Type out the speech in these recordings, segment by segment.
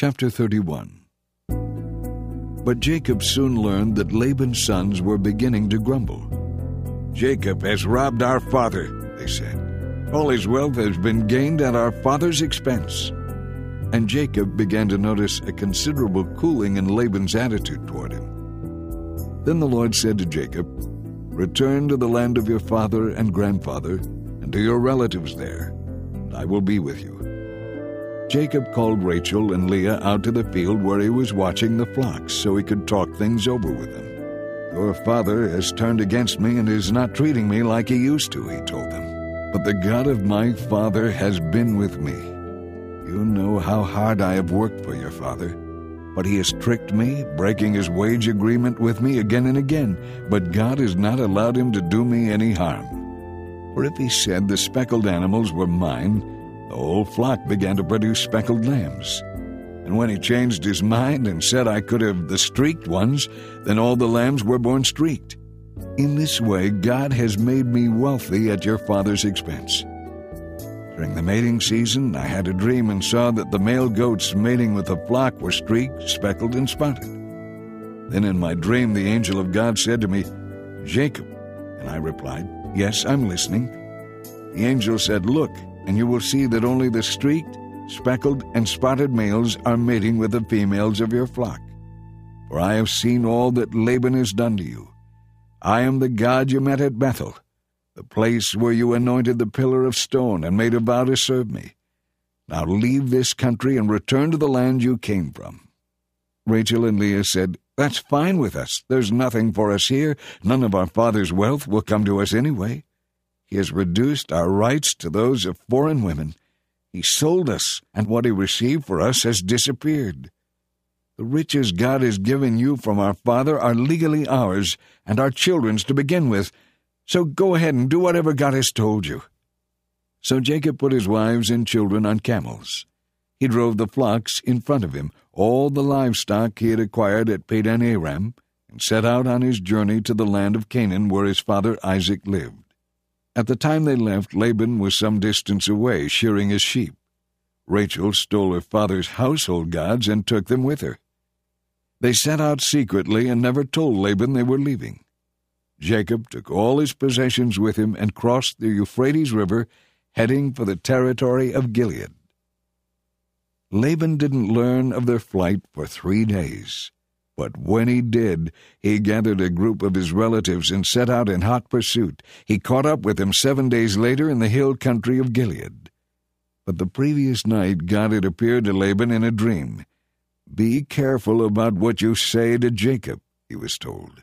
Chapter 31 But Jacob soon learned that Laban's sons were beginning to grumble. Jacob has robbed our father, they said. All his wealth has been gained at our father's expense. And Jacob began to notice a considerable cooling in Laban's attitude toward him. Then the Lord said to Jacob, Return to the land of your father and grandfather, and to your relatives there, and I will be with you. Jacob called Rachel and Leah out to the field where he was watching the flocks so he could talk things over with them. Your father has turned against me and is not treating me like he used to, he told them. But the God of my father has been with me. You know how hard I have worked for your father. But he has tricked me, breaking his wage agreement with me again and again. But God has not allowed him to do me any harm. For if he said the speckled animals were mine, the whole flock began to produce speckled lambs. And when he changed his mind and said I could have the streaked ones, then all the lambs were born streaked. In this way, God has made me wealthy at your father's expense. During the mating season, I had a dream and saw that the male goats mating with the flock were streaked, speckled, and spotted. Then in my dream, the angel of God said to me, Jacob. And I replied, Yes, I'm listening. The angel said, Look, and you will see that only the streaked, speckled, and spotted males are mating with the females of your flock. For I have seen all that Laban has done to you. I am the God you met at Bethel, the place where you anointed the pillar of stone and made a vow to serve me. Now leave this country and return to the land you came from. Rachel and Leah said, That's fine with us. There's nothing for us here. None of our father's wealth will come to us anyway. He has reduced our rights to those of foreign women. He sold us, and what he received for us has disappeared. The riches God has given you from our father are legally ours, and our children's to begin with. So go ahead and do whatever God has told you. So Jacob put his wives and children on camels. He drove the flocks in front of him, all the livestock he had acquired at Padan Aram, and set out on his journey to the land of Canaan where his father Isaac lived. At the time they left, Laban was some distance away, shearing his sheep. Rachel stole her father's household gods and took them with her. They set out secretly and never told Laban they were leaving. Jacob took all his possessions with him and crossed the Euphrates River, heading for the territory of Gilead. Laban didn't learn of their flight for three days. But when he did, he gathered a group of his relatives and set out in hot pursuit. He caught up with them seven days later in the hill country of Gilead. But the previous night God had appeared to Laban in a dream. Be careful about what you say to Jacob, he was told.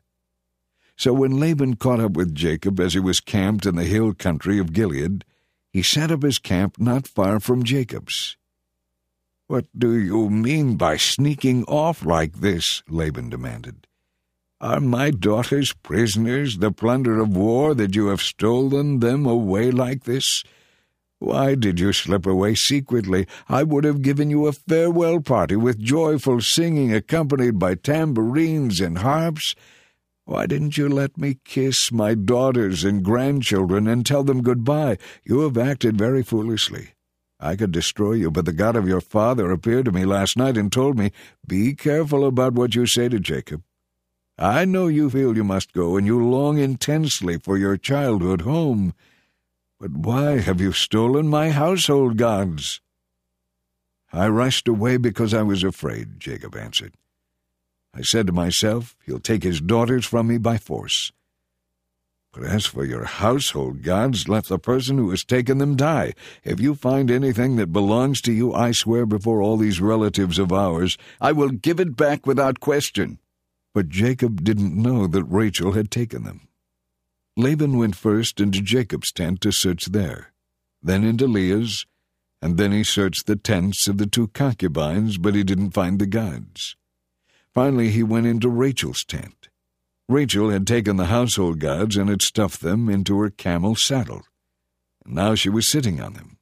So when Laban caught up with Jacob as he was camped in the hill country of Gilead, he set up his camp not far from Jacob's. What do you mean by sneaking off like this? Laban demanded. Are my daughters prisoners, the plunder of war, that you have stolen them away like this? Why did you slip away secretly? I would have given you a farewell party with joyful singing accompanied by tambourines and harps. Why didn't you let me kiss my daughters and grandchildren and tell them goodbye? You have acted very foolishly. I could destroy you, but the God of your father appeared to me last night and told me, Be careful about what you say to Jacob. I know you feel you must go, and you long intensely for your childhood home. But why have you stolen my household gods? I rushed away because I was afraid, Jacob answered. I said to myself, He'll take his daughters from me by force. But as for your household gods, let the person who has taken them die. If you find anything that belongs to you, I swear before all these relatives of ours, I will give it back without question. But Jacob didn't know that Rachel had taken them. Laban went first into Jacob's tent to search there, then into Leah's, and then he searched the tents of the two concubines, but he didn't find the gods. Finally, he went into Rachel's tent. Rachel had taken the household gods and had stuffed them into her camel saddle, and now she was sitting on them.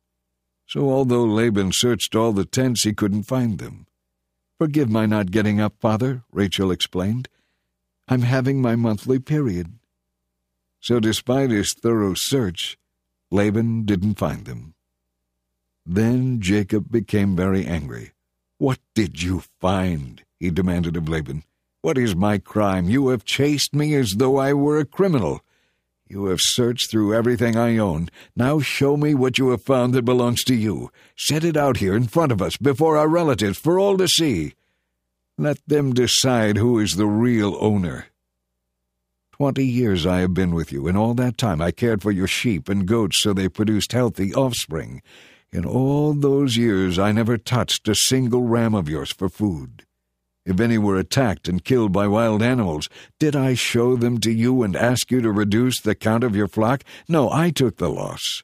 So, although Laban searched all the tents, he couldn't find them. Forgive my not getting up, father, Rachel explained. I'm having my monthly period. So, despite his thorough search, Laban didn't find them. Then Jacob became very angry. What did you find? he demanded of Laban. What is my crime? You have chased me as though I were a criminal. You have searched through everything I own. Now show me what you have found that belongs to you. Set it out here in front of us, before our relatives, for all to see. Let them decide who is the real owner. Twenty years I have been with you. and all that time I cared for your sheep and goats so they produced healthy offspring. In all those years I never touched a single ram of yours for food. If any were attacked and killed by wild animals, did I show them to you and ask you to reduce the count of your flock? No, I took the loss.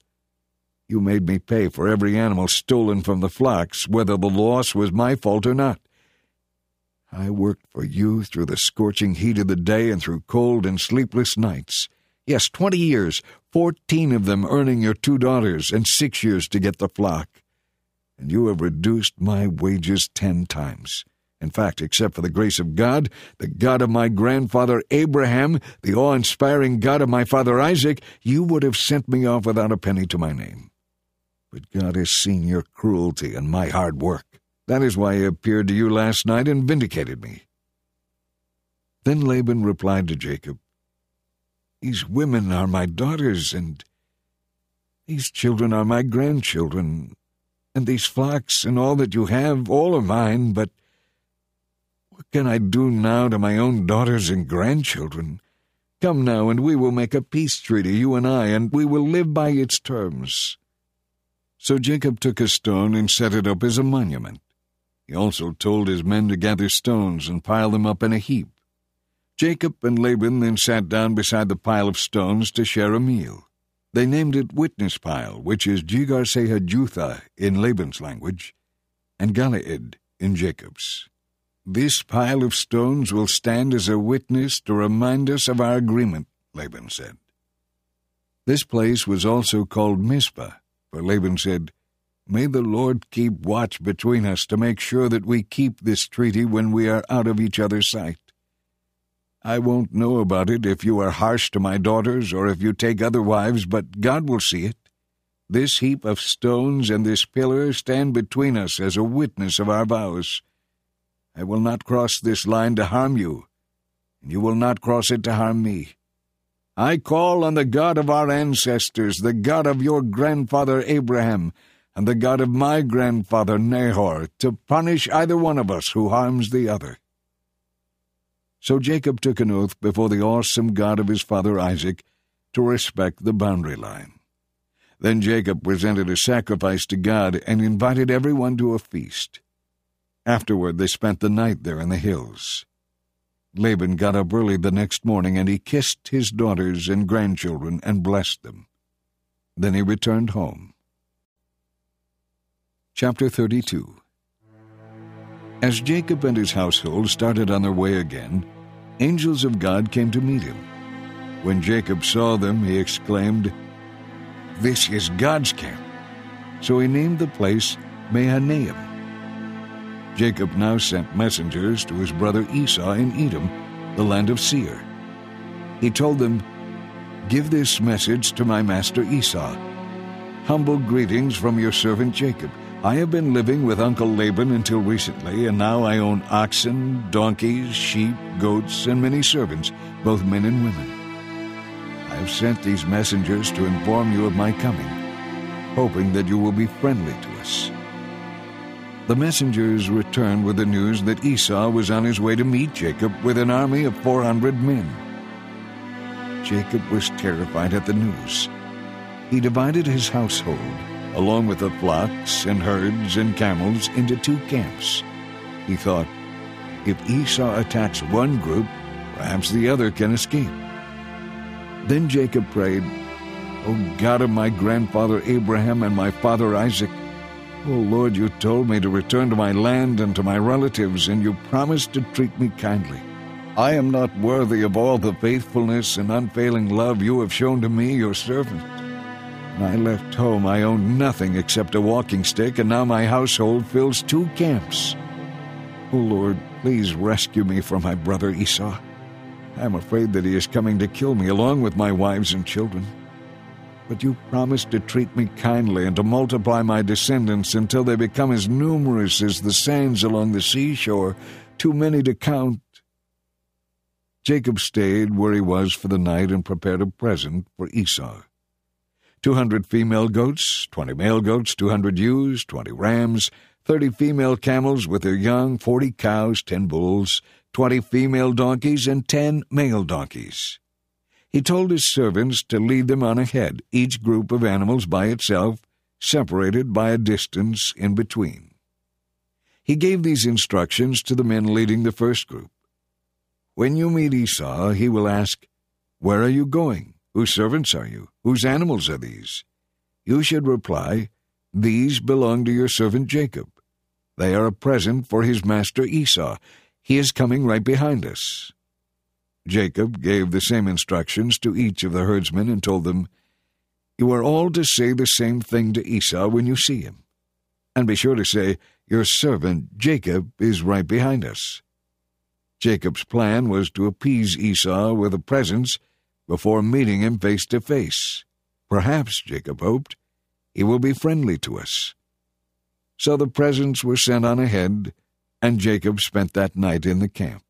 You made me pay for every animal stolen from the flocks, whether the loss was my fault or not. I worked for you through the scorching heat of the day and through cold and sleepless nights. Yes, twenty years, fourteen of them earning your two daughters, and six years to get the flock. And you have reduced my wages ten times. In fact, except for the grace of God, the God of my grandfather Abraham, the awe inspiring God of my father Isaac, you would have sent me off without a penny to my name. But God has seen your cruelty and my hard work. That is why he appeared to you last night and vindicated me. Then Laban replied to Jacob, These women are my daughters, and these children are my grandchildren, and these flocks and all that you have, all are mine, but can I do now to my own daughters and grandchildren? Come now, and we will make a peace treaty, you and I, and we will live by its terms. So Jacob took a stone and set it up as a monument. He also told his men to gather stones and pile them up in a heap. Jacob and Laban then sat down beside the pile of stones to share a meal. They named it Witness Pile, which is Jegar Sahadutha in Laban's language, and Galeed in Jacob's. This pile of stones will stand as a witness to remind us of our agreement, Laban said. This place was also called Mizpah, for Laban said, May the Lord keep watch between us to make sure that we keep this treaty when we are out of each other's sight. I won't know about it if you are harsh to my daughters or if you take other wives, but God will see it. This heap of stones and this pillar stand between us as a witness of our vows. I will not cross this line to harm you, and you will not cross it to harm me. I call on the God of our ancestors, the God of your grandfather Abraham, and the God of my grandfather Nahor, to punish either one of us who harms the other. So Jacob took an oath before the awesome God of his father Isaac to respect the boundary line. Then Jacob presented a sacrifice to God and invited everyone to a feast. Afterward, they spent the night there in the hills. Laban got up early the next morning, and he kissed his daughters and grandchildren and blessed them. Then he returned home. Chapter 32 As Jacob and his household started on their way again, angels of God came to meet him. When Jacob saw them, he exclaimed, This is God's camp. So he named the place Mahanaim Jacob now sent messengers to his brother Esau in Edom, the land of Seir. He told them, Give this message to my master Esau. Humble greetings from your servant Jacob. I have been living with Uncle Laban until recently, and now I own oxen, donkeys, sheep, goats, and many servants, both men and women. I have sent these messengers to inform you of my coming, hoping that you will be friendly to us. The messengers returned with the news that Esau was on his way to meet Jacob with an army of 400 men. Jacob was terrified at the news. He divided his household, along with the flocks and herds and camels, into two camps. He thought, if Esau attacks one group, perhaps the other can escape. Then Jacob prayed, O God of my grandfather Abraham and my father Isaac, Oh Lord, you told me to return to my land and to my relatives, and you promised to treat me kindly. I am not worthy of all the faithfulness and unfailing love you have shown to me, your servant. When I left home, I owned nothing except a walking stick, and now my household fills two camps. Oh Lord, please rescue me from my brother Esau. I am afraid that he is coming to kill me along with my wives and children. But you promised to treat me kindly and to multiply my descendants until they become as numerous as the sands along the seashore, too many to count. Jacob stayed where he was for the night and prepared a present for Esau. Two hundred female goats, twenty male goats, two hundred ewes, twenty rams, thirty female camels with their young, forty cows, ten bulls, twenty female donkeys, and ten male donkeys. He told his servants to lead them on ahead, each group of animals by itself, separated by a distance in between. He gave these instructions to the men leading the first group. When you meet Esau, he will ask, Where are you going? Whose servants are you? Whose animals are these? You should reply, These belong to your servant Jacob. They are a present for his master Esau. He is coming right behind us. Jacob gave the same instructions to each of the herdsmen and told them, You are all to say the same thing to Esau when you see him. And be sure to say, Your servant Jacob is right behind us. Jacob's plan was to appease Esau with a presents before meeting him face to face. Perhaps, Jacob hoped, he will be friendly to us. So the presents were sent on ahead, and Jacob spent that night in the camp.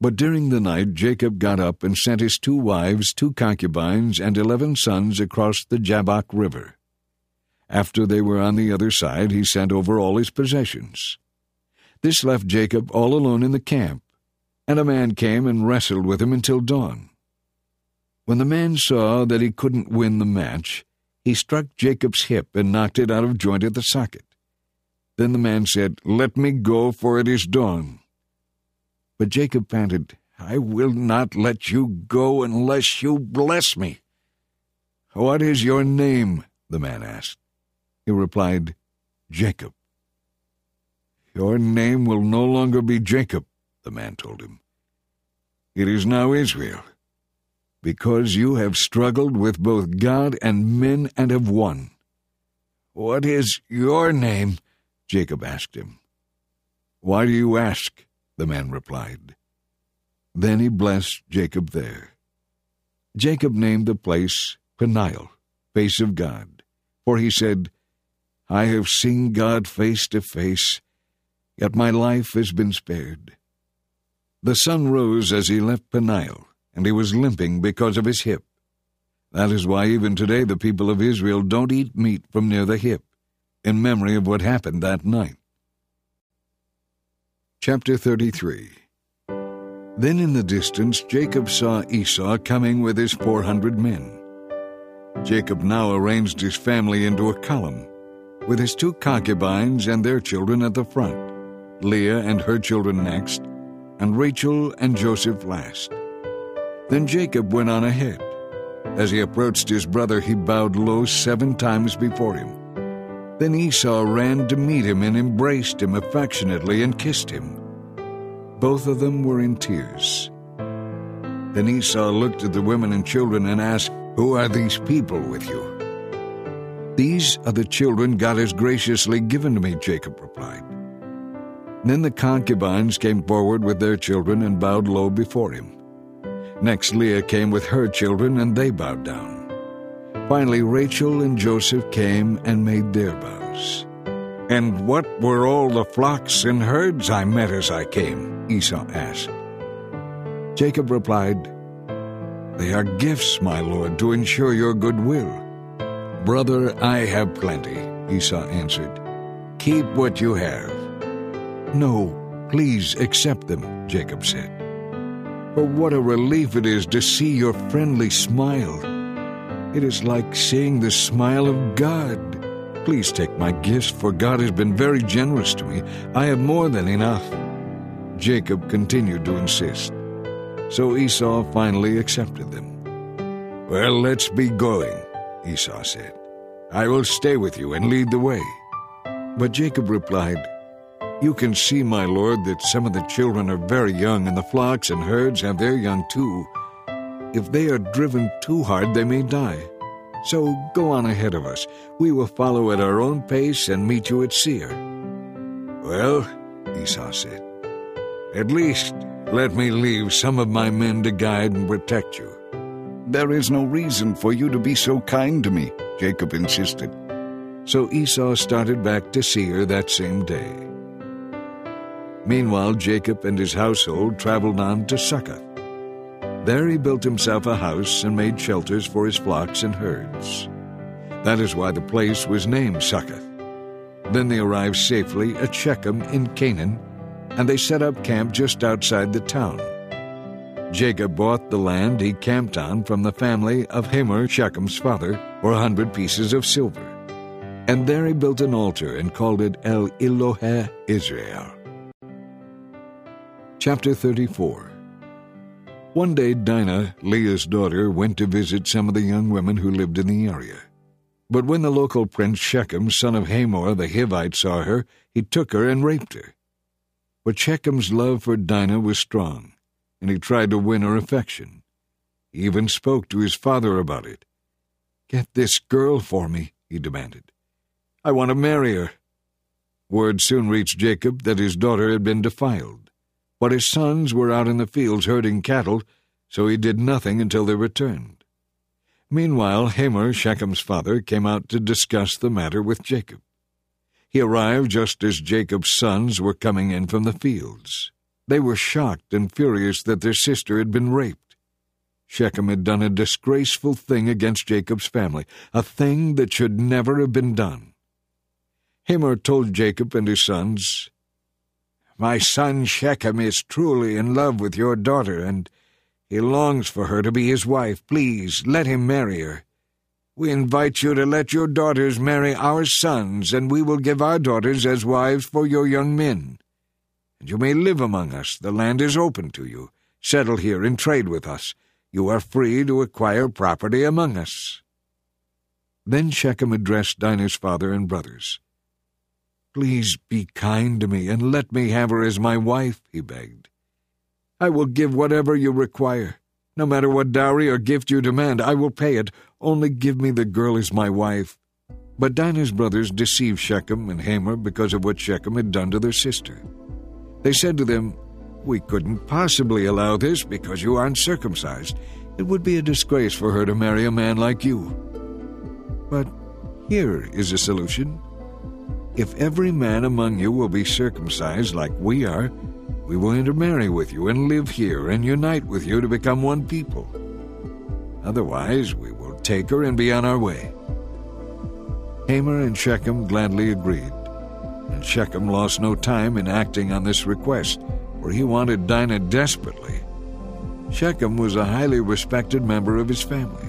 But during the night Jacob got up and sent his two wives, two concubines, and eleven sons across the Jabbok River. After they were on the other side, he sent over all his possessions. This left Jacob all alone in the camp, and a man came and wrestled with him until dawn. When the man saw that he couldn't win the match, he struck Jacob's hip and knocked it out of joint at the socket. Then the man said, Let me go, for it is dawn. But Jacob panted, I will not let you go unless you bless me. What is your name? the man asked. He replied, Jacob. Your name will no longer be Jacob, the man told him. It is now Israel, because you have struggled with both God and men and have won. What is your name? Jacob asked him. Why do you ask? The man replied. Then he blessed Jacob there. Jacob named the place Peniel, face of God, for he said, I have seen God face to face, yet my life has been spared. The sun rose as he left Peniel, and he was limping because of his hip. That is why even today the people of Israel don't eat meat from near the hip, in memory of what happened that night. Chapter 33 Then in the distance Jacob saw Esau coming with his four hundred men. Jacob now arranged his family into a column, with his two concubines and their children at the front, Leah and her children next, and Rachel and Joseph last. Then Jacob went on ahead. As he approached his brother, he bowed low seven times before him. Then Esau ran to meet him and embraced him affectionately and kissed him. Both of them were in tears. Then Esau looked at the women and children and asked, Who are these people with you? These are the children God has graciously given to me, Jacob replied. Then the concubines came forward with their children and bowed low before him. Next Leah came with her children, and they bowed down. Finally, Rachel and Joseph came and made their vows. And what were all the flocks and herds I met as I came? Esau asked. Jacob replied, They are gifts, my lord, to ensure your goodwill. Brother, I have plenty, Esau answered. Keep what you have. No, please accept them, Jacob said. For what a relief it is to see your friendly smile. It is like seeing the smile of God. Please take my gifts, for God has been very generous to me. I have more than enough. Jacob continued to insist. So Esau finally accepted them. Well, let's be going, Esau said. I will stay with you and lead the way. But Jacob replied, You can see, my lord, that some of the children are very young, and the flocks and herds have their young too. If they are driven too hard, they may die. So go on ahead of us. We will follow at our own pace and meet you at Seir. Well, Esau said, at least let me leave some of my men to guide and protect you. There is no reason for you to be so kind to me, Jacob insisted. So Esau started back to Seir that same day. Meanwhile, Jacob and his household traveled on to Succoth. There he built himself a house and made shelters for his flocks and herds. That is why the place was named Succoth. Then they arrived safely at Shechem in Canaan, and they set up camp just outside the town. Jacob bought the land he camped on from the family of Hamor, Shechem's father, for a hundred pieces of silver. And there he built an altar and called it El Elohe Israel. Chapter 34 One day Dinah, Leah's daughter, went to visit some of the young women who lived in the area. But when the local prince Shechem, son of Hamor the Hivite, saw her, he took her and raped her. But Shechem's love for Dinah was strong, and he tried to win her affection. He even spoke to his father about it. Get this girl for me, he demanded. I want to marry her. Word soon reached Jacob that his daughter had been defiled but his sons were out in the fields herding cattle, so he did nothing until they returned. Meanwhile, Hamor, Shechem's father, came out to discuss the matter with Jacob. He arrived just as Jacob's sons were coming in from the fields. They were shocked and furious that their sister had been raped. Shechem had done a disgraceful thing against Jacob's family, a thing that should never have been done. Hamor told Jacob and his sons, my son Shechem is truly in love with your daughter, and he longs for her to be his wife. Please let him marry her. We invite you to let your daughters marry our sons, and we will give our daughters as wives for your young men. And you may live among us. The land is open to you. Settle here and trade with us. You are free to acquire property among us. Then Shechem addressed Dinah's father and brothers. Please be kind to me and let me have her as my wife, he begged. I will give whatever you require. No matter what dowry or gift you demand, I will pay it. Only give me the girl as my wife. But Dinah's brothers deceived Shechem and Hamor because of what Shechem had done to their sister. They said to them, We couldn't possibly allow this because you aren't circumcised. It would be a disgrace for her to marry a man like you. But here is a solution. If every man among you will be circumcised like we are, we will intermarry with you and live here and unite with you to become one people. Otherwise, we will take her and be on our way. Hamor and Shechem gladly agreed, and Shechem lost no time in acting on this request, for he wanted Dinah desperately. Shechem was a highly respected member of his family,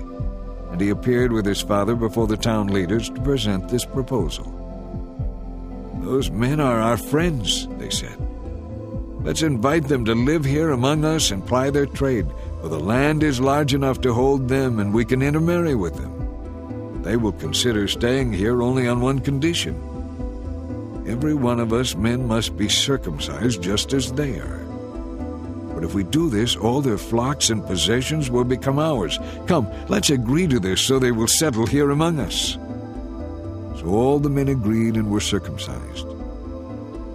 and he appeared with his father before the town leaders to present this proposal. Those men are our friends, they said. Let's invite them to live here among us and ply their trade, for the land is large enough to hold them and we can intermarry with them. They will consider staying here only on one condition. Every one of us men must be circumcised just as they are. But if we do this, all their flocks and possessions will become ours. Come, let's agree to this so they will settle here among us. So all the men agreed and were circumcised.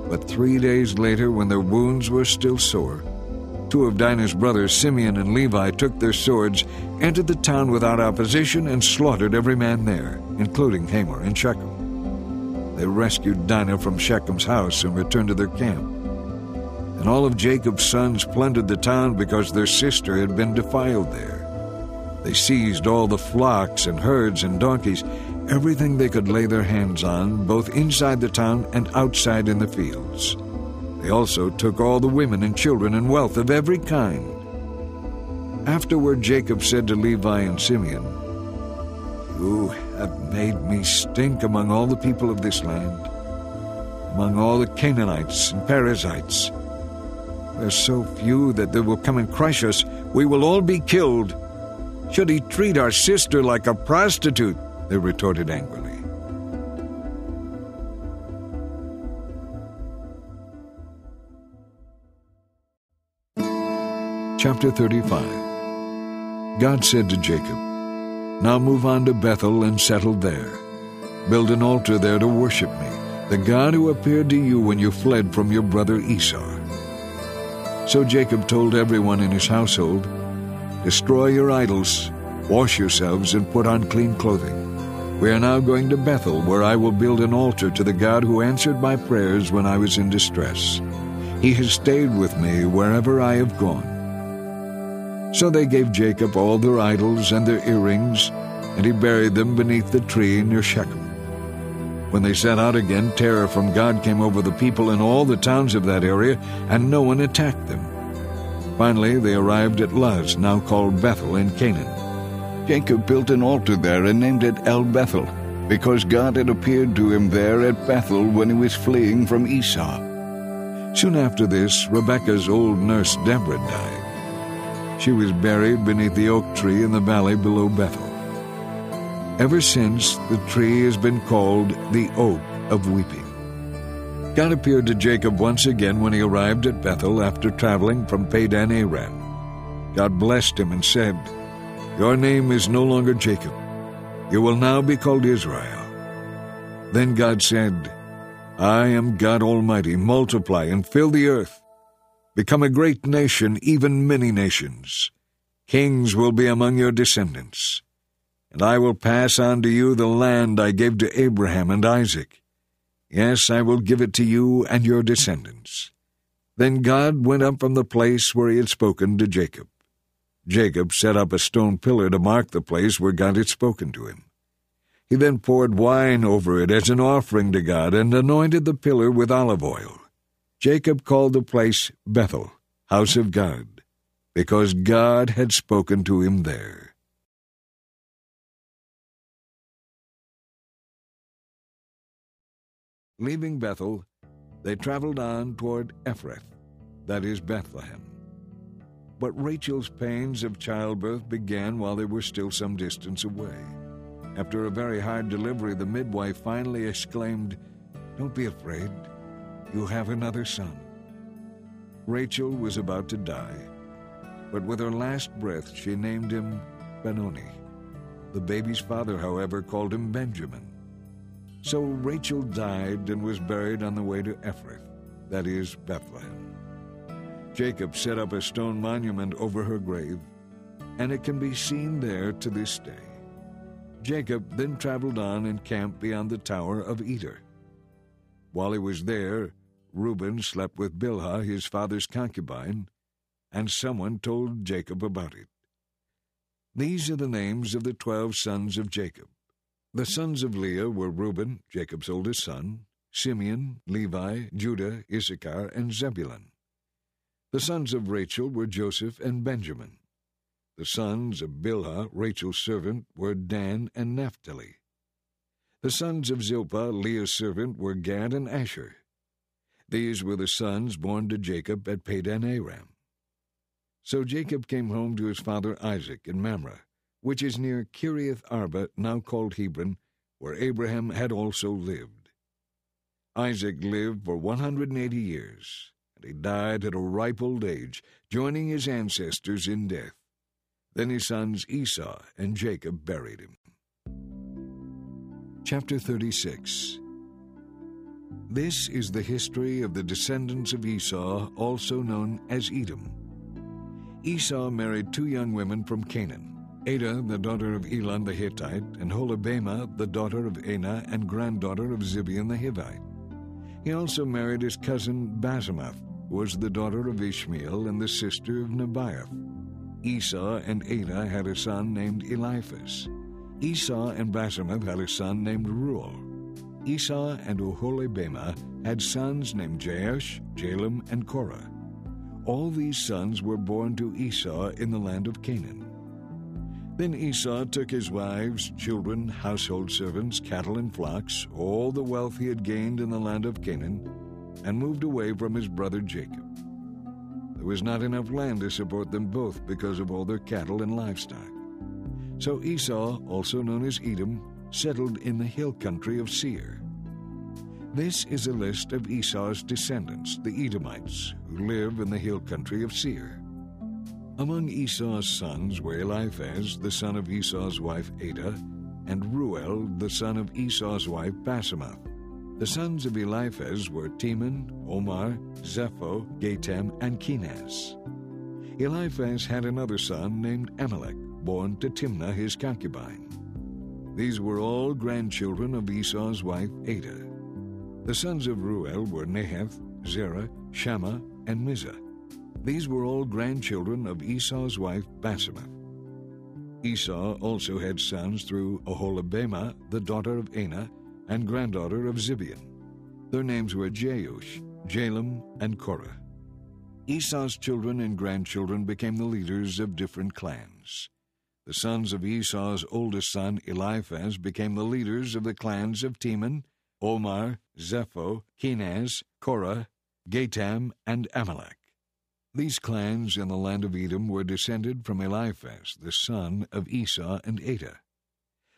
But three days later, when their wounds were still sore, two of Dinah's brothers, Simeon and Levi, took their swords, entered the town without opposition, and slaughtered every man there, including Hamor and Shechem. They rescued Dinah from Shechem's house and returned to their camp. And all of Jacob's sons plundered the town because their sister had been defiled there. They seized all the flocks and herds and donkeys everything they could lay their hands on, both inside the town and outside in the fields. They also took all the women and children and wealth of every kind. Afterward, Jacob said to Levi and Simeon, You have made me stink among all the people of this land, among all the Canaanites and Perizzites. We're so few that they will come and crush us. We will all be killed. Should he treat our sister like a prostitute? They retorted angrily. Chapter 35 God said to Jacob, Now move on to Bethel and settle there. Build an altar there to worship me, the God who appeared to you when you fled from your brother Esau. So Jacob told everyone in his household, Destroy your idols Wash yourselves and put on clean clothing. We are now going to Bethel, where I will build an altar to the God who answered my prayers when I was in distress. He has stayed with me wherever I have gone. So they gave Jacob all their idols and their earrings, and he buried them beneath the tree near Shechem. When they set out again, terror from God came over the people in all the towns of that area, and no one attacked them. Finally, they arrived at Luz, now called Bethel in Canaan. Jacob built an altar there and named it El Bethel, because God had appeared to him there at Bethel when he was fleeing from Esau. Soon after this, Rebekah's old nurse Deborah died. She was buried beneath the oak tree in the valley below Bethel. Ever since, the tree has been called the Oak of Weeping. God appeared to Jacob once again when he arrived at Bethel after traveling from Padan Aram. God blessed him and said, Your name is no longer Jacob. You will now be called Israel. Then God said, I am God Almighty. Multiply and fill the earth. Become a great nation, even many nations. Kings will be among your descendants. And I will pass on to you the land I gave to Abraham and Isaac. Yes, I will give it to you and your descendants. Then God went up from the place where he had spoken to Jacob. Jacob set up a stone pillar to mark the place where God had spoken to him. He then poured wine over it as an offering to God and anointed the pillar with olive oil. Jacob called the place Bethel, house of God, because God had spoken to him there. Leaving Bethel, they traveled on toward Ephrath, that is Bethlehem. But Rachel's pains of childbirth began while they were still some distance away. After a very hard delivery, the midwife finally exclaimed, Don't be afraid. You have another son. Rachel was about to die, but with her last breath she named him Benoni. The baby's father, however, called him Benjamin. So Rachel died and was buried on the way to Ephrath, that is, Bethlehem. Jacob set up a stone monument over her grave, and it can be seen there to this day. Jacob then traveled on and camped beyond the Tower of Eder. While he was there, Reuben slept with Bilhah, his father's concubine, and someone told Jacob about it. These are the names of the twelve sons of Jacob. The sons of Leah were Reuben, Jacob's oldest son, Simeon, Levi, Judah, Issachar, and Zebulun. The sons of Rachel were Joseph and Benjamin. The sons of Bilhah, Rachel's servant, were Dan and Naphtali. The sons of Zilpah, Leah's servant, were Gad and Asher. These were the sons born to Jacob at Padan Aram. So Jacob came home to his father Isaac in Mamre which is near Kiriath Arba, now called Hebron, where Abraham had also lived. Isaac lived for 180 years, he died at a ripe old age, joining his ancestors in death. Then his sons Esau and Jacob buried him. Chapter 36 This is the history of the descendants of Esau, also known as Edom. Esau married two young women from Canaan. Adah, the daughter of Elon the Hittite, and Oholibamah, the daughter of Anah and granddaughter of Zibeon the Hivite. He also married his cousin Basemath, was the daughter of Ishmael and the sister of Nebaioth. Esau and Adah had a son named Eliphaz. Esau and Basemath had a son named Reuel. Esau and Oholibamah had sons named Jeush, Jalam, and Korah. All these sons were born to Esau in the land of Canaan. Then Esau took his wives, children, household servants, cattle, and flocks, all the wealth he had gained in the land of Canaan, and moved away from his brother Jacob. There was not enough land to support them both because of all their cattle and livestock. So Esau, also known as Edom, settled in the hill country of Seir. This is a list of Esau's descendants, the Edomites, who live in the hill country of Seir. Among Esau's sons were Eliphaz, the son of Esau's wife Adah, and Reuel, the son of Esau's wife Basemath. The sons of Eliphaz were Teman, Omar, Zepho, Gatam, and Kenaz. Eliphaz had another son named Amalek, born to Timnah his concubine. These were all grandchildren of Esau's wife Adah. The sons of Reuel were Nahath, Zerah, Shammah, and Mizzah. These were all grandchildren of Esau's wife Basemath. Esau also had sons through Oholibamah, the daughter of Anah, and granddaughter of Zibeon. Their names were Jeush, Jalam, and Korah. Esau's children and grandchildren became the leaders of different clans. The sons of Esau's oldest son Eliphaz became the leaders of the clans of Teman, Omar, Zepho, Kenaz, Korah, Gatam, and Amalek. These clans in the land of Edom were descended from Eliphaz, the son of Esau and Adah.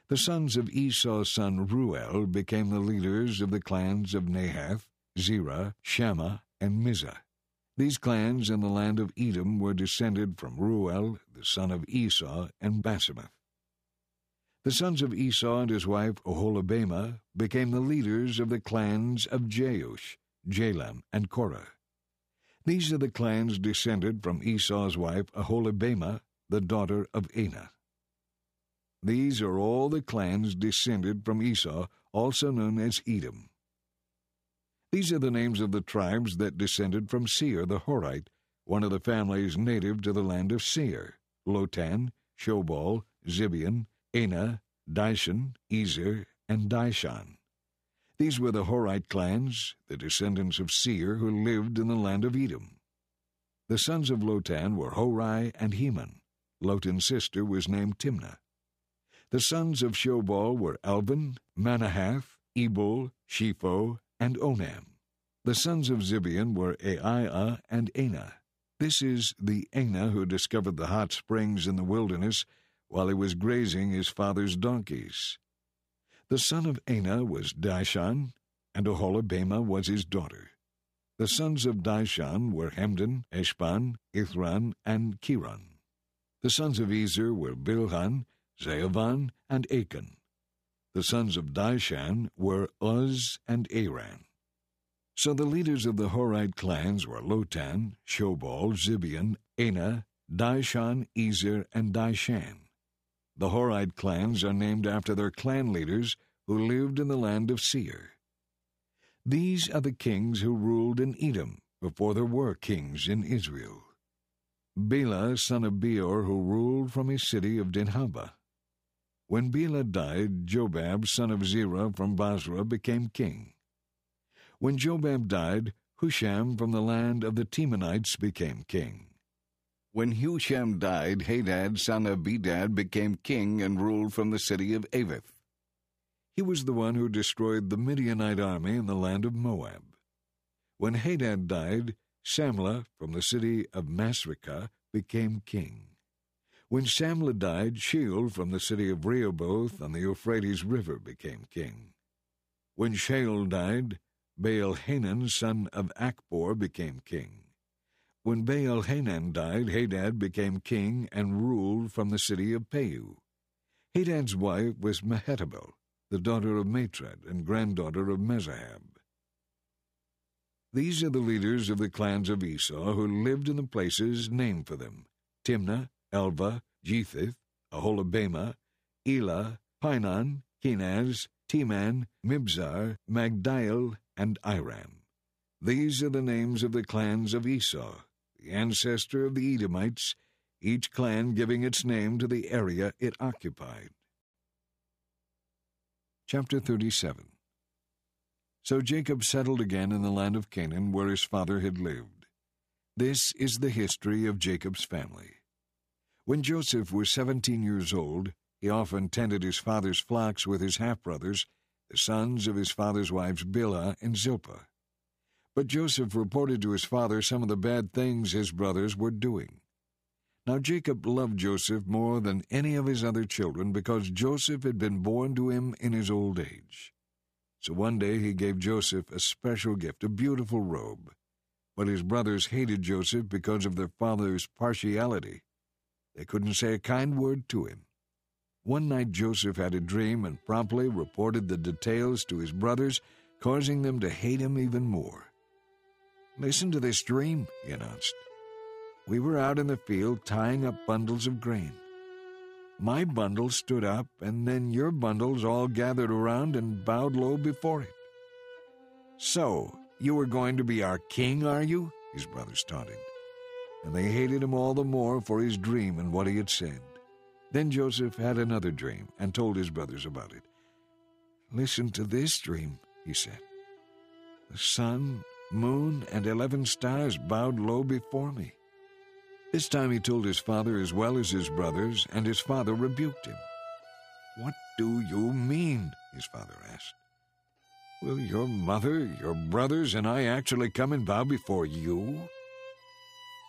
The sons of Esau's son Reuel became the leaders of the clans of Nahath, Zerah, Shammah, and Mizzah. These clans in the land of Edom were descended from Reuel, the son of Esau, and Basemath. The sons of Esau and his wife Oholibamah became the leaders of the clans of Jeush, Jalam, and Korah. These are the clans descended from Esau's wife Oholibamah, the daughter of Anah. These are all the clans descended from Esau, also known as Edom. These are the names of the tribes that descended from Seir the Horite, one of the families native to the land of Seir Lotan, Shobal, Zibeon, Anah, Dishon, Ezer, and Dishan. These were the Horite clans, the descendants of Seir who lived in the land of Edom. The sons of Lotan were Horai and Heman. Lotan's sister was named Timnah. The sons of Shobal were Alvan, Manahath, Ebul, Shepho, and Onam. The sons of Zibeon were Aiah and Anah. This is the Anah who discovered the hot springs in the wilderness while he was grazing his father's donkeys. The son of Anah was Dishon, and Oholibamah was his daughter. The sons of Dishon were Hemdan, Eshban, Ithran, and Kiran. The sons of Ezer were Bilhan, Zaavan, and Achan. The sons of Dishan were Uz and Aran. So the leaders of the Horite clans were Lotan, Shobal, Zibeon, Anah, Dishon, Ezer, and Dishan. The Horite clans are named after their clan leaders who lived in the land of Seir. These are the kings who ruled in Edom before there were kings in Israel. Bela, son of Beor, who ruled from his city of Dinhabah. When Bela died, Jobab, son of Zerah from Bozrah, became king. When Jobab died, Husham from the land of the Temanites became king. When Husham died, Hadad, son of Bedad, became king and ruled from the city of Avith. He was the one who destroyed the Midianite army in the land of Moab. When Hadad died, Samlah from the city of Masrekah became king. When Samlah died, Shaul from the city of Rehoboth on the Euphrates River became king. When Shaul died, Baal Hanan, son of Akbor, became king. When Baal Hanan died, Hadad became king and ruled from the city of Pau. Hadad's wife was Mehetabel, the daughter of Matred and granddaughter of Mezahab. These are the leaders of the clans of Esau who lived in the places named for them Timnah, Alvah, Jetheth, Oholibamah, Elah, Pinon, Kenaz, Teman, Mibzar, Magdiel, and Iram. These are the names of the clans of Esau, the ancestor of the Edomites, each clan giving its name to the area it occupied. Chapter 37 So Jacob settled again in the land of Canaan where his father had lived. This is the history of Jacob's family. When Joseph was seventeen years old, he often tended his father's flocks with his half brothers, the sons of his father's wives Bilhah and Zilpah. But Joseph reported to his father some of the bad things his brothers were doing. Now Jacob loved Joseph more than any of his other children because Joseph had been born to him in his old age. So one day he gave Joseph a special gift, a beautiful robe. But his brothers hated Joseph because of their father's partiality. They couldn't say a kind word to him. One night Joseph had a dream and promptly reported the details to his brothers, causing them to hate him even more. Listen to this dream, he announced. We were out in the field tying up bundles of grain. my bundle stood up, and then your bundles all gathered around and bowed low before it. So, you are going to be our king, are you? His brothers taunted. And they hated him all the more for his dream and what he had said. Then Joseph had another dream and told his brothers about it. Listen to this dream, he said. The sun, moon, and eleven stars bowed low before me. This time he told his father as well as his brothers, and his father rebuked him. What do you mean? his father asked. Will your mother, your brothers, and I actually come and bow before you?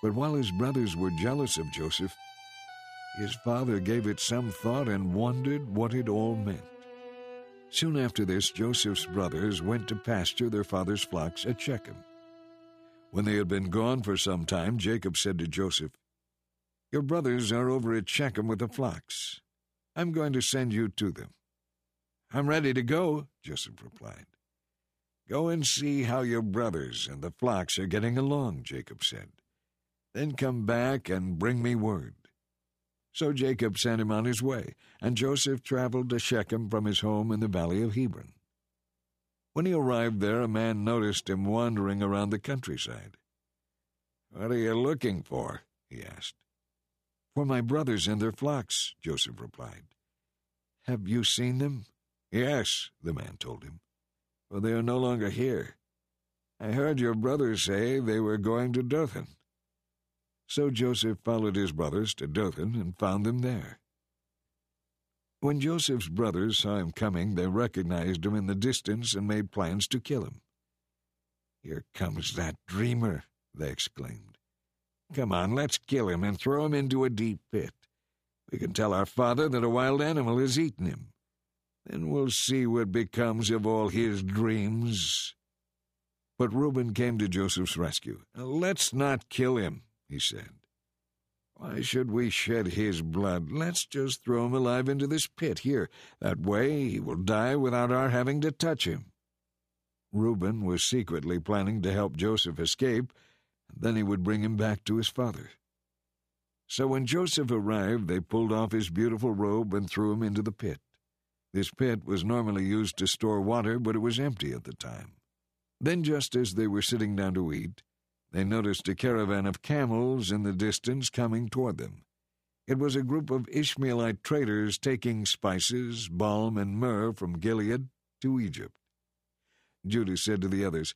But while his brothers were jealous of Joseph, his father gave it some thought and wondered what it all meant. Soon after this, Joseph's brothers went to pasture their father's flocks at Shechem. When they had been gone for some time, Jacob said to Joseph, Your brothers are over at Shechem with the flocks. I'm going to send you to them. I'm ready to go, Joseph replied. Go and see how your brothers and the flocks are getting along, Jacob said. Then come back and bring me word. So Jacob sent him on his way, and Joseph traveled to Shechem from his home in the valley of Hebron. When he arrived there, a man noticed him wandering around the countryside. What are you looking for? he asked. For my brothers and their flocks, Joseph replied. Have you seen them? Yes, the man told him. Well, they are no longer here. I heard your brothers say they were going to Dothan. So Joseph followed his brothers to Dothan and found them there. When Joseph's brothers saw him coming, they recognized him in the distance and made plans to kill him. Here comes that dreamer, they exclaimed. Come on, let's kill him and throw him into a deep pit. We can tell our father that a wild animal has eaten him. Then we'll see what becomes of all his dreams. But Reuben came to Joseph's rescue. Let's not kill him, he said. Why should we shed his blood? Let's just throw him alive into this pit here. That way he will die without our having to touch him. Reuben was secretly planning to help Joseph escape, and then he would bring him back to his father. So when Joseph arrived, they pulled off his beautiful robe and threw him into the pit. This pit was normally used to store water, but it was empty at the time. Then, just as they were sitting down to eat, they noticed a caravan of camels in the distance coming toward them. It was a group of Ishmaelite traders taking spices, balm, and myrrh from Gilead to Egypt. Judah said to the others,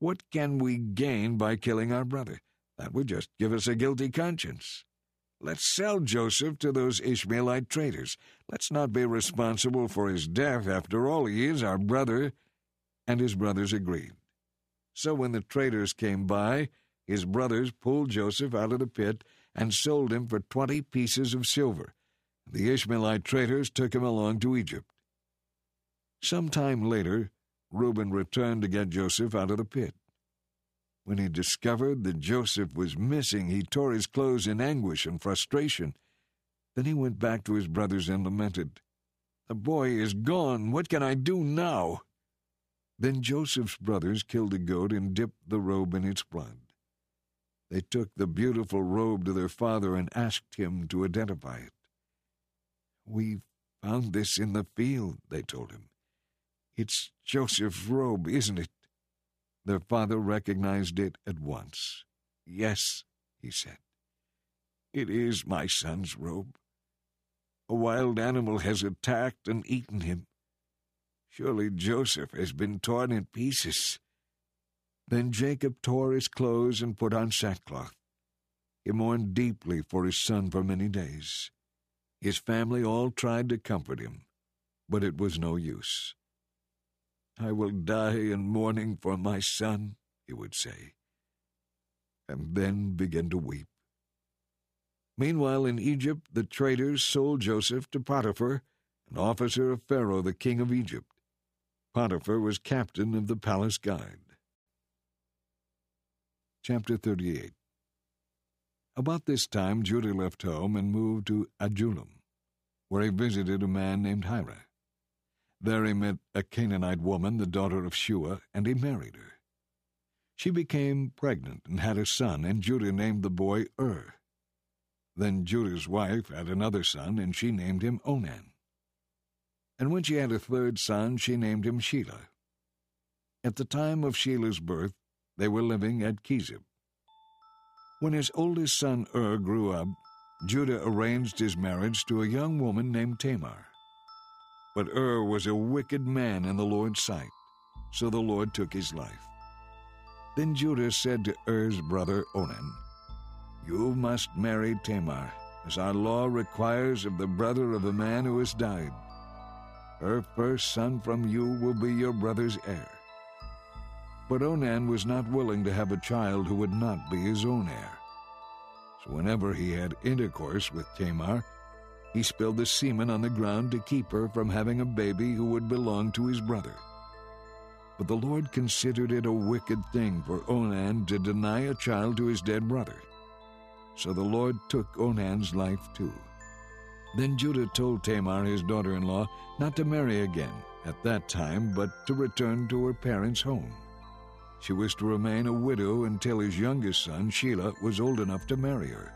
What can we gain by killing our brother? That would just give us a guilty conscience. Let's sell Joseph to those Ishmaelite traders. Let's not be responsible for his death. After all, he is our brother. And his brothers agreed. So when the traders came by, his brothers pulled Joseph out of the pit and sold him for twenty pieces of silver. The Ishmaelite traders took him along to Egypt. Some time later, Reuben returned to get Joseph out of the pit. When he discovered that Joseph was missing, he tore his clothes in anguish and frustration. Then he went back to his brothers and lamented, The boy is gone. What can I do now? Then Joseph's brothers killed a goat and dipped the robe in its blood. They took the beautiful robe to their father and asked him to identify it. We found this in the field, they told him. It's Joseph's robe, isn't it? Their father recognized it at once. Yes, he said. It is my son's robe. A wild animal has attacked and eaten him. Surely Joseph has been torn in pieces. Then Jacob tore his clothes and put on sackcloth. He mourned deeply for his son for many days. His family all tried to comfort him, but it was no use. I will die in mourning for my son, he would say, and then begin to weep. Meanwhile, in Egypt, the traders sold Joseph to Potiphar, an officer of Pharaoh, the king of Egypt. Potiphar was captain of the palace guard. Chapter 38 About this time Judah left home and moved to Adullam, where he visited a man named Hira. There he met a Canaanite woman, the daughter of Shua, and he married her. She became pregnant and had a son, and Judah named the boy Ur. Then Judah's wife had another son, and she named him Onan. And when she had a third son, she named him Shelah. At the time of Shelah's birth, they were living at Kezib. When his oldest son Ur grew up, Judah arranged his marriage to a young woman named Tamar. But Ur was a wicked man in the Lord's sight, so the Lord took his life. Then Judah said to Er's brother Onan, You must marry Tamar, as our law requires of the brother of a man who has died. Her first son from you will be your brother's heir. But Onan was not willing to have a child who would not be his own heir. So whenever he had intercourse with Tamar, he spilled the semen on the ground to keep her from having a baby who would belong to his brother. But the Lord considered it a wicked thing for Onan to deny a child to his dead brother. So the Lord took Onan's life too. Then Judah told Tamar, his daughter in law, not to marry again at that time, but to return to her parents' home. She was to remain a widow until his youngest son, Shelah, was old enough to marry her.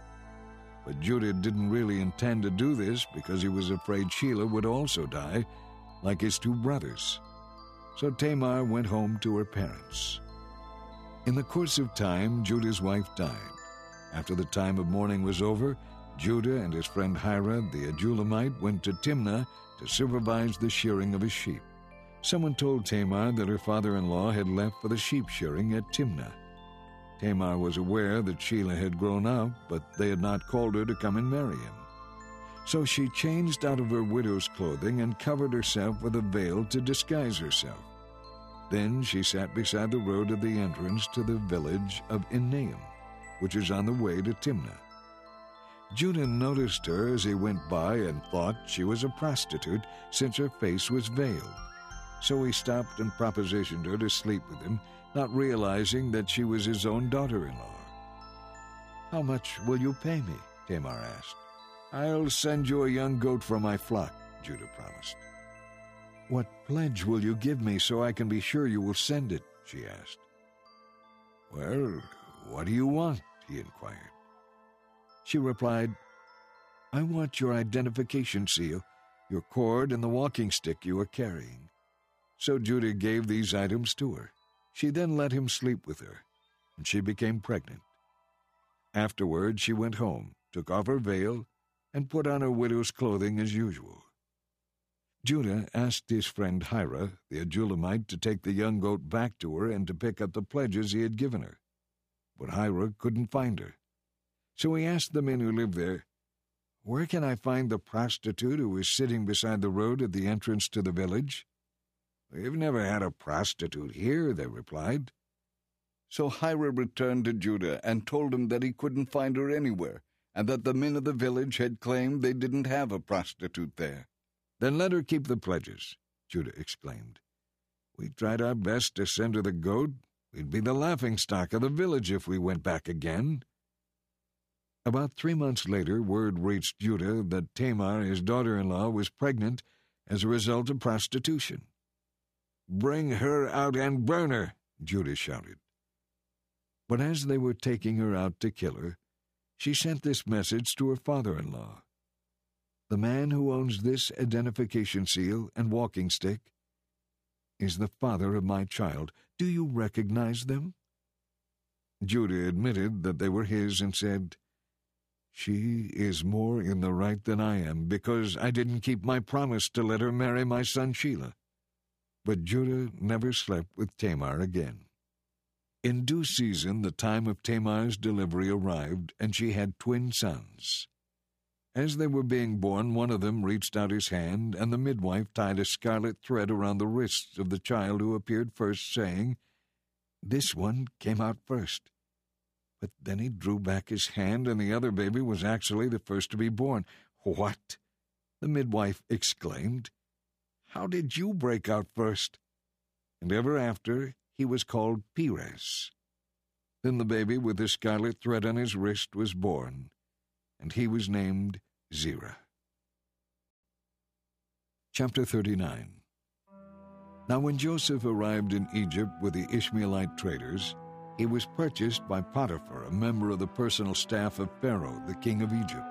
But Judah didn't really intend to do this because he was afraid Shelah would also die, like his two brothers. So Tamar went home to her parents. In the course of time, Judah's wife died. After the time of mourning was over, Judah and his friend Hira the Adullamite went to Timnah to supervise the shearing of his sheep. Someone told Tamar that her father in law had left for the sheep shearing at Timnah. Tamar was aware that Shelah had grown up, but they had not called her to come and marry him. So she changed out of her widow's clothing and covered herself with a veil to disguise herself. Then she sat beside the road at the entrance to the village of Enaim, which is on the way to Timnah. Judah noticed her as he went by and thought she was a prostitute since her face was veiled. So he stopped and propositioned her to sleep with him not realizing that she was his own daughter-in-law. How much will you pay me? Tamar asked. I'll send you a young goat from my flock, Judah promised. What pledge will you give me so I can be sure you will send it? she asked. Well, what do you want? he inquired. She replied, I want your identification seal, your cord, and the walking stick you are carrying. So Judah gave these items to her. She then let him sleep with her, and she became pregnant. Afterward, she went home, took off her veil, and put on her widow's clothing as usual. Judah asked his friend Hira, the Adullamite, to take the young goat back to her and to pick up the pledges he had given her. But Hira couldn't find her. So he asked the men who lived there, Where can I find the prostitute who is sitting beside the road at the entrance to the village? We've never had a prostitute here, they replied. So Hira returned to Judah and told him that he couldn't find her anywhere, and that the men of the village had claimed they didn't have a prostitute there. Then let her keep the pledges, Judah exclaimed. We tried our best to send her the goat. We'd be the laughing stock of the village if we went back again. About three months later, word reached Judah that Tamar, his daughter in law, was pregnant as a result of prostitution. Bring her out and burn her, Judah shouted. But as they were taking her out to kill her, she sent this message to her father in law The man who owns this identification seal and walking stick is the father of my child. Do you recognize them? Judah admitted that they were his and said, She is more in the right than I am, because I didn't keep my promise to let her marry my son Shelah. But Judah never slept with Tamar again. In due season, the time of Tamar's delivery arrived, and she had twin sons. As they were being born, one of them reached out his hand, and the midwife tied a scarlet thread around the wrists of the child who appeared first, saying, This one came out first. But then he drew back his hand, and the other baby was actually the first to be born. What? The midwife exclaimed. How did you break out first? And ever after he was called Perez. Then the baby with the scarlet thread on his wrist was born, and he was named Zerah. Chapter 39 Now when Joseph arrived in Egypt with the Ishmaelite traders, he was purchased by Potiphar, a member of the personal staff of Pharaoh, the king of Egypt.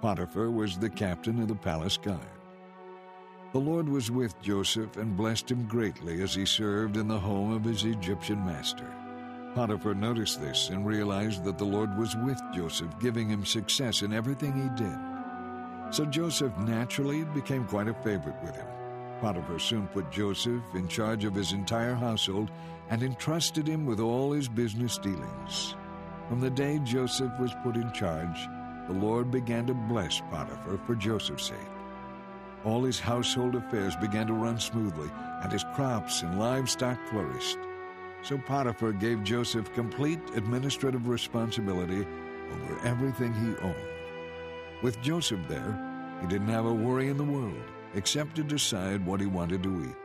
Potiphar was the captain of the palace guard. The Lord was with Joseph and blessed him greatly as he served in the home of his Egyptian master. Potiphar noticed this and realized that the Lord was with Joseph, giving him success in everything he did. So Joseph naturally became quite a favorite with him. Potiphar soon put Joseph in charge of his entire household and entrusted him with all his business dealings. From the day Joseph was put in charge, the Lord began to bless Potiphar for Joseph's sake. All his household affairs began to run smoothly, and his crops and livestock flourished. So Potiphar gave Joseph complete administrative responsibility over everything he owned. With Joseph there, he didn't have a worry in the world except to decide what he wanted to eat.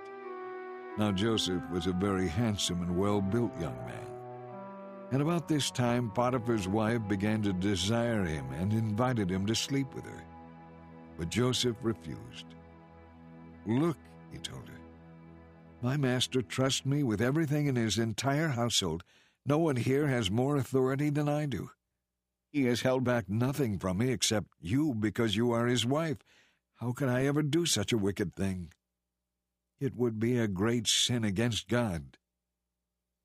Now Joseph was a very handsome and well built young man. And about this time, Potiphar's wife began to desire him and invited him to sleep with her. But Joseph refused. Look, he told her, my master trusts me with everything in his entire household. No one here has more authority than I do. He has held back nothing from me except you because you are his wife. How could I ever do such a wicked thing? It would be a great sin against God.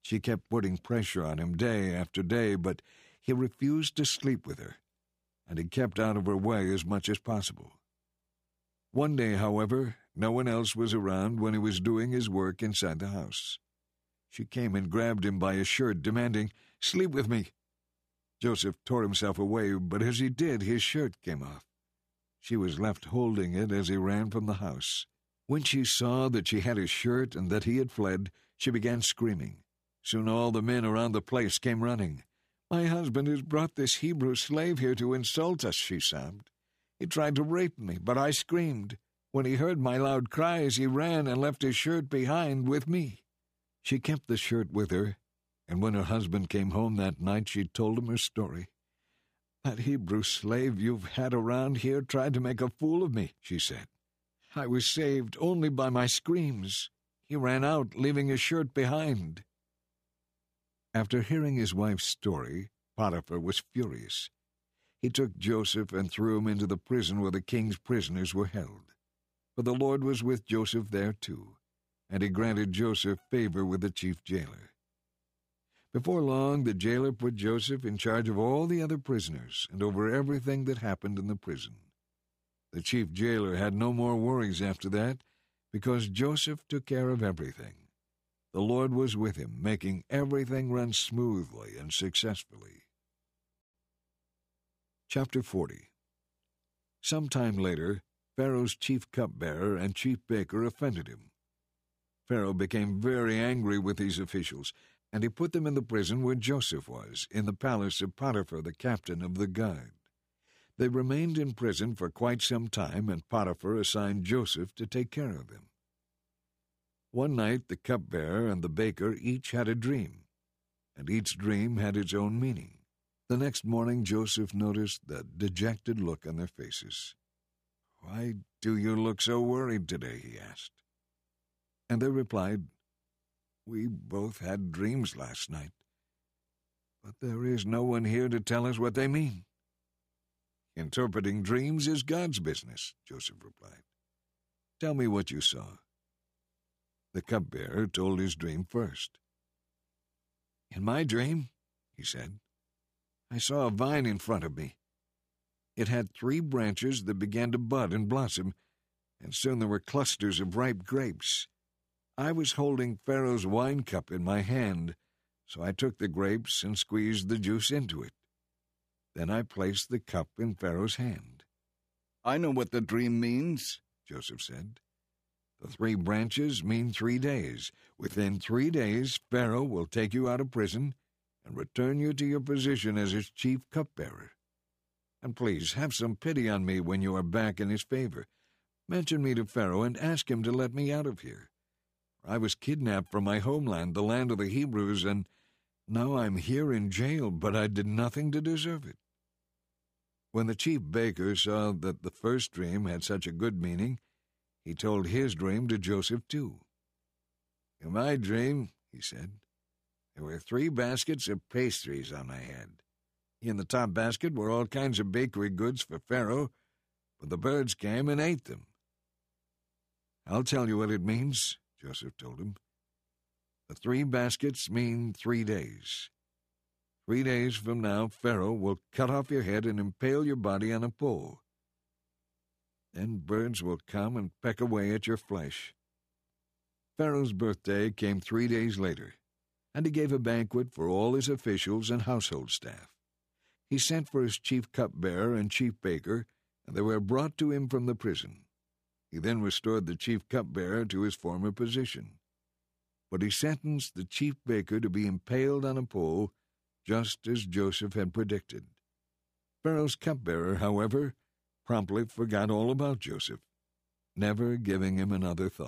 She kept putting pressure on him day after day, but he refused to sleep with her, and he kept out of her way as much as possible. One day, however, no one else was around when he was doing his work inside the house. She came and grabbed him by his shirt, demanding, Sleep with me. Joseph tore himself away, but as he did, his shirt came off. She was left holding it as he ran from the house. When she saw that she had his shirt and that he had fled, she began screaming. Soon all the men around the place came running. My husband has brought this Hebrew slave here to insult us, she sobbed. He tried to rape me, but I screamed. When he heard my loud cries, he ran and left his shirt behind with me. She kept the shirt with her, and when her husband came home that night, she told him her story. That Hebrew slave you've had around here tried to make a fool of me, she said. I was saved only by my screams. He ran out, leaving his shirt behind. After hearing his wife's story, Potiphar was furious. He took Joseph and threw him into the prison where the king's prisoners were held. But the Lord was with Joseph there too, and he granted Joseph favor with the chief jailer. Before long, the jailer put Joseph in charge of all the other prisoners and over everything that happened in the prison. The chief jailer had no more worries after that because Joseph took care of everything. The Lord was with him, making everything run smoothly and successfully. Chapter 40 Some time later, Pharaoh's chief cupbearer and chief baker offended him. Pharaoh became very angry with these officials, and he put them in the prison where Joseph was, in the palace of Potiphar, the captain of the guard. They remained in prison for quite some time, and Potiphar assigned Joseph to take care of them. One night the cupbearer and the baker each had a dream, and each dream had its own meaning. The next morning Joseph noticed the dejected look on their faces. Why do you look so worried today? he asked. And they replied, We both had dreams last night, but there is no one here to tell us what they mean. Interpreting dreams is God's business, Joseph replied. Tell me what you saw. The cupbearer told his dream first. In my dream, he said, I saw a vine in front of me. It had three branches that began to bud and blossom, and soon there were clusters of ripe grapes. I was holding Pharaoh's wine cup in my hand, so I took the grapes and squeezed the juice into it. Then I placed the cup in Pharaoh's hand. I know what the dream means, Joseph said. The three branches mean three days. Within three days, Pharaoh will take you out of prison and return you to your position as his chief cupbearer. And please have some pity on me when you are back in his favor. Mention me to Pharaoh and ask him to let me out of here. I was kidnapped from my homeland, the land of the Hebrews, and now I'm here in jail, but I did nothing to deserve it. When the chief baker saw that the first dream had such a good meaning, he told his dream to Joseph too. In my dream, he said, There were three baskets of pastries on my head. In the top basket were all kinds of bakery goods for Pharaoh, but the birds came and ate them. I'll tell you what it means, Joseph told him. The three baskets mean three days. Three days from now, Pharaoh will cut off your head and impale your body on a pole. Then birds will come and peck away at your flesh. Pharaoh's birthday came three days later, and he gave a banquet for all his officials and household staff. He sent for his chief cupbearer and chief baker, and they were brought to him from the prison. He then restored the chief cupbearer to his former position. But he sentenced the chief baker to be impaled on a pole just as Joseph had predicted. Pharaoh's cupbearer, however, promptly forgot all about Joseph, never giving him another thought.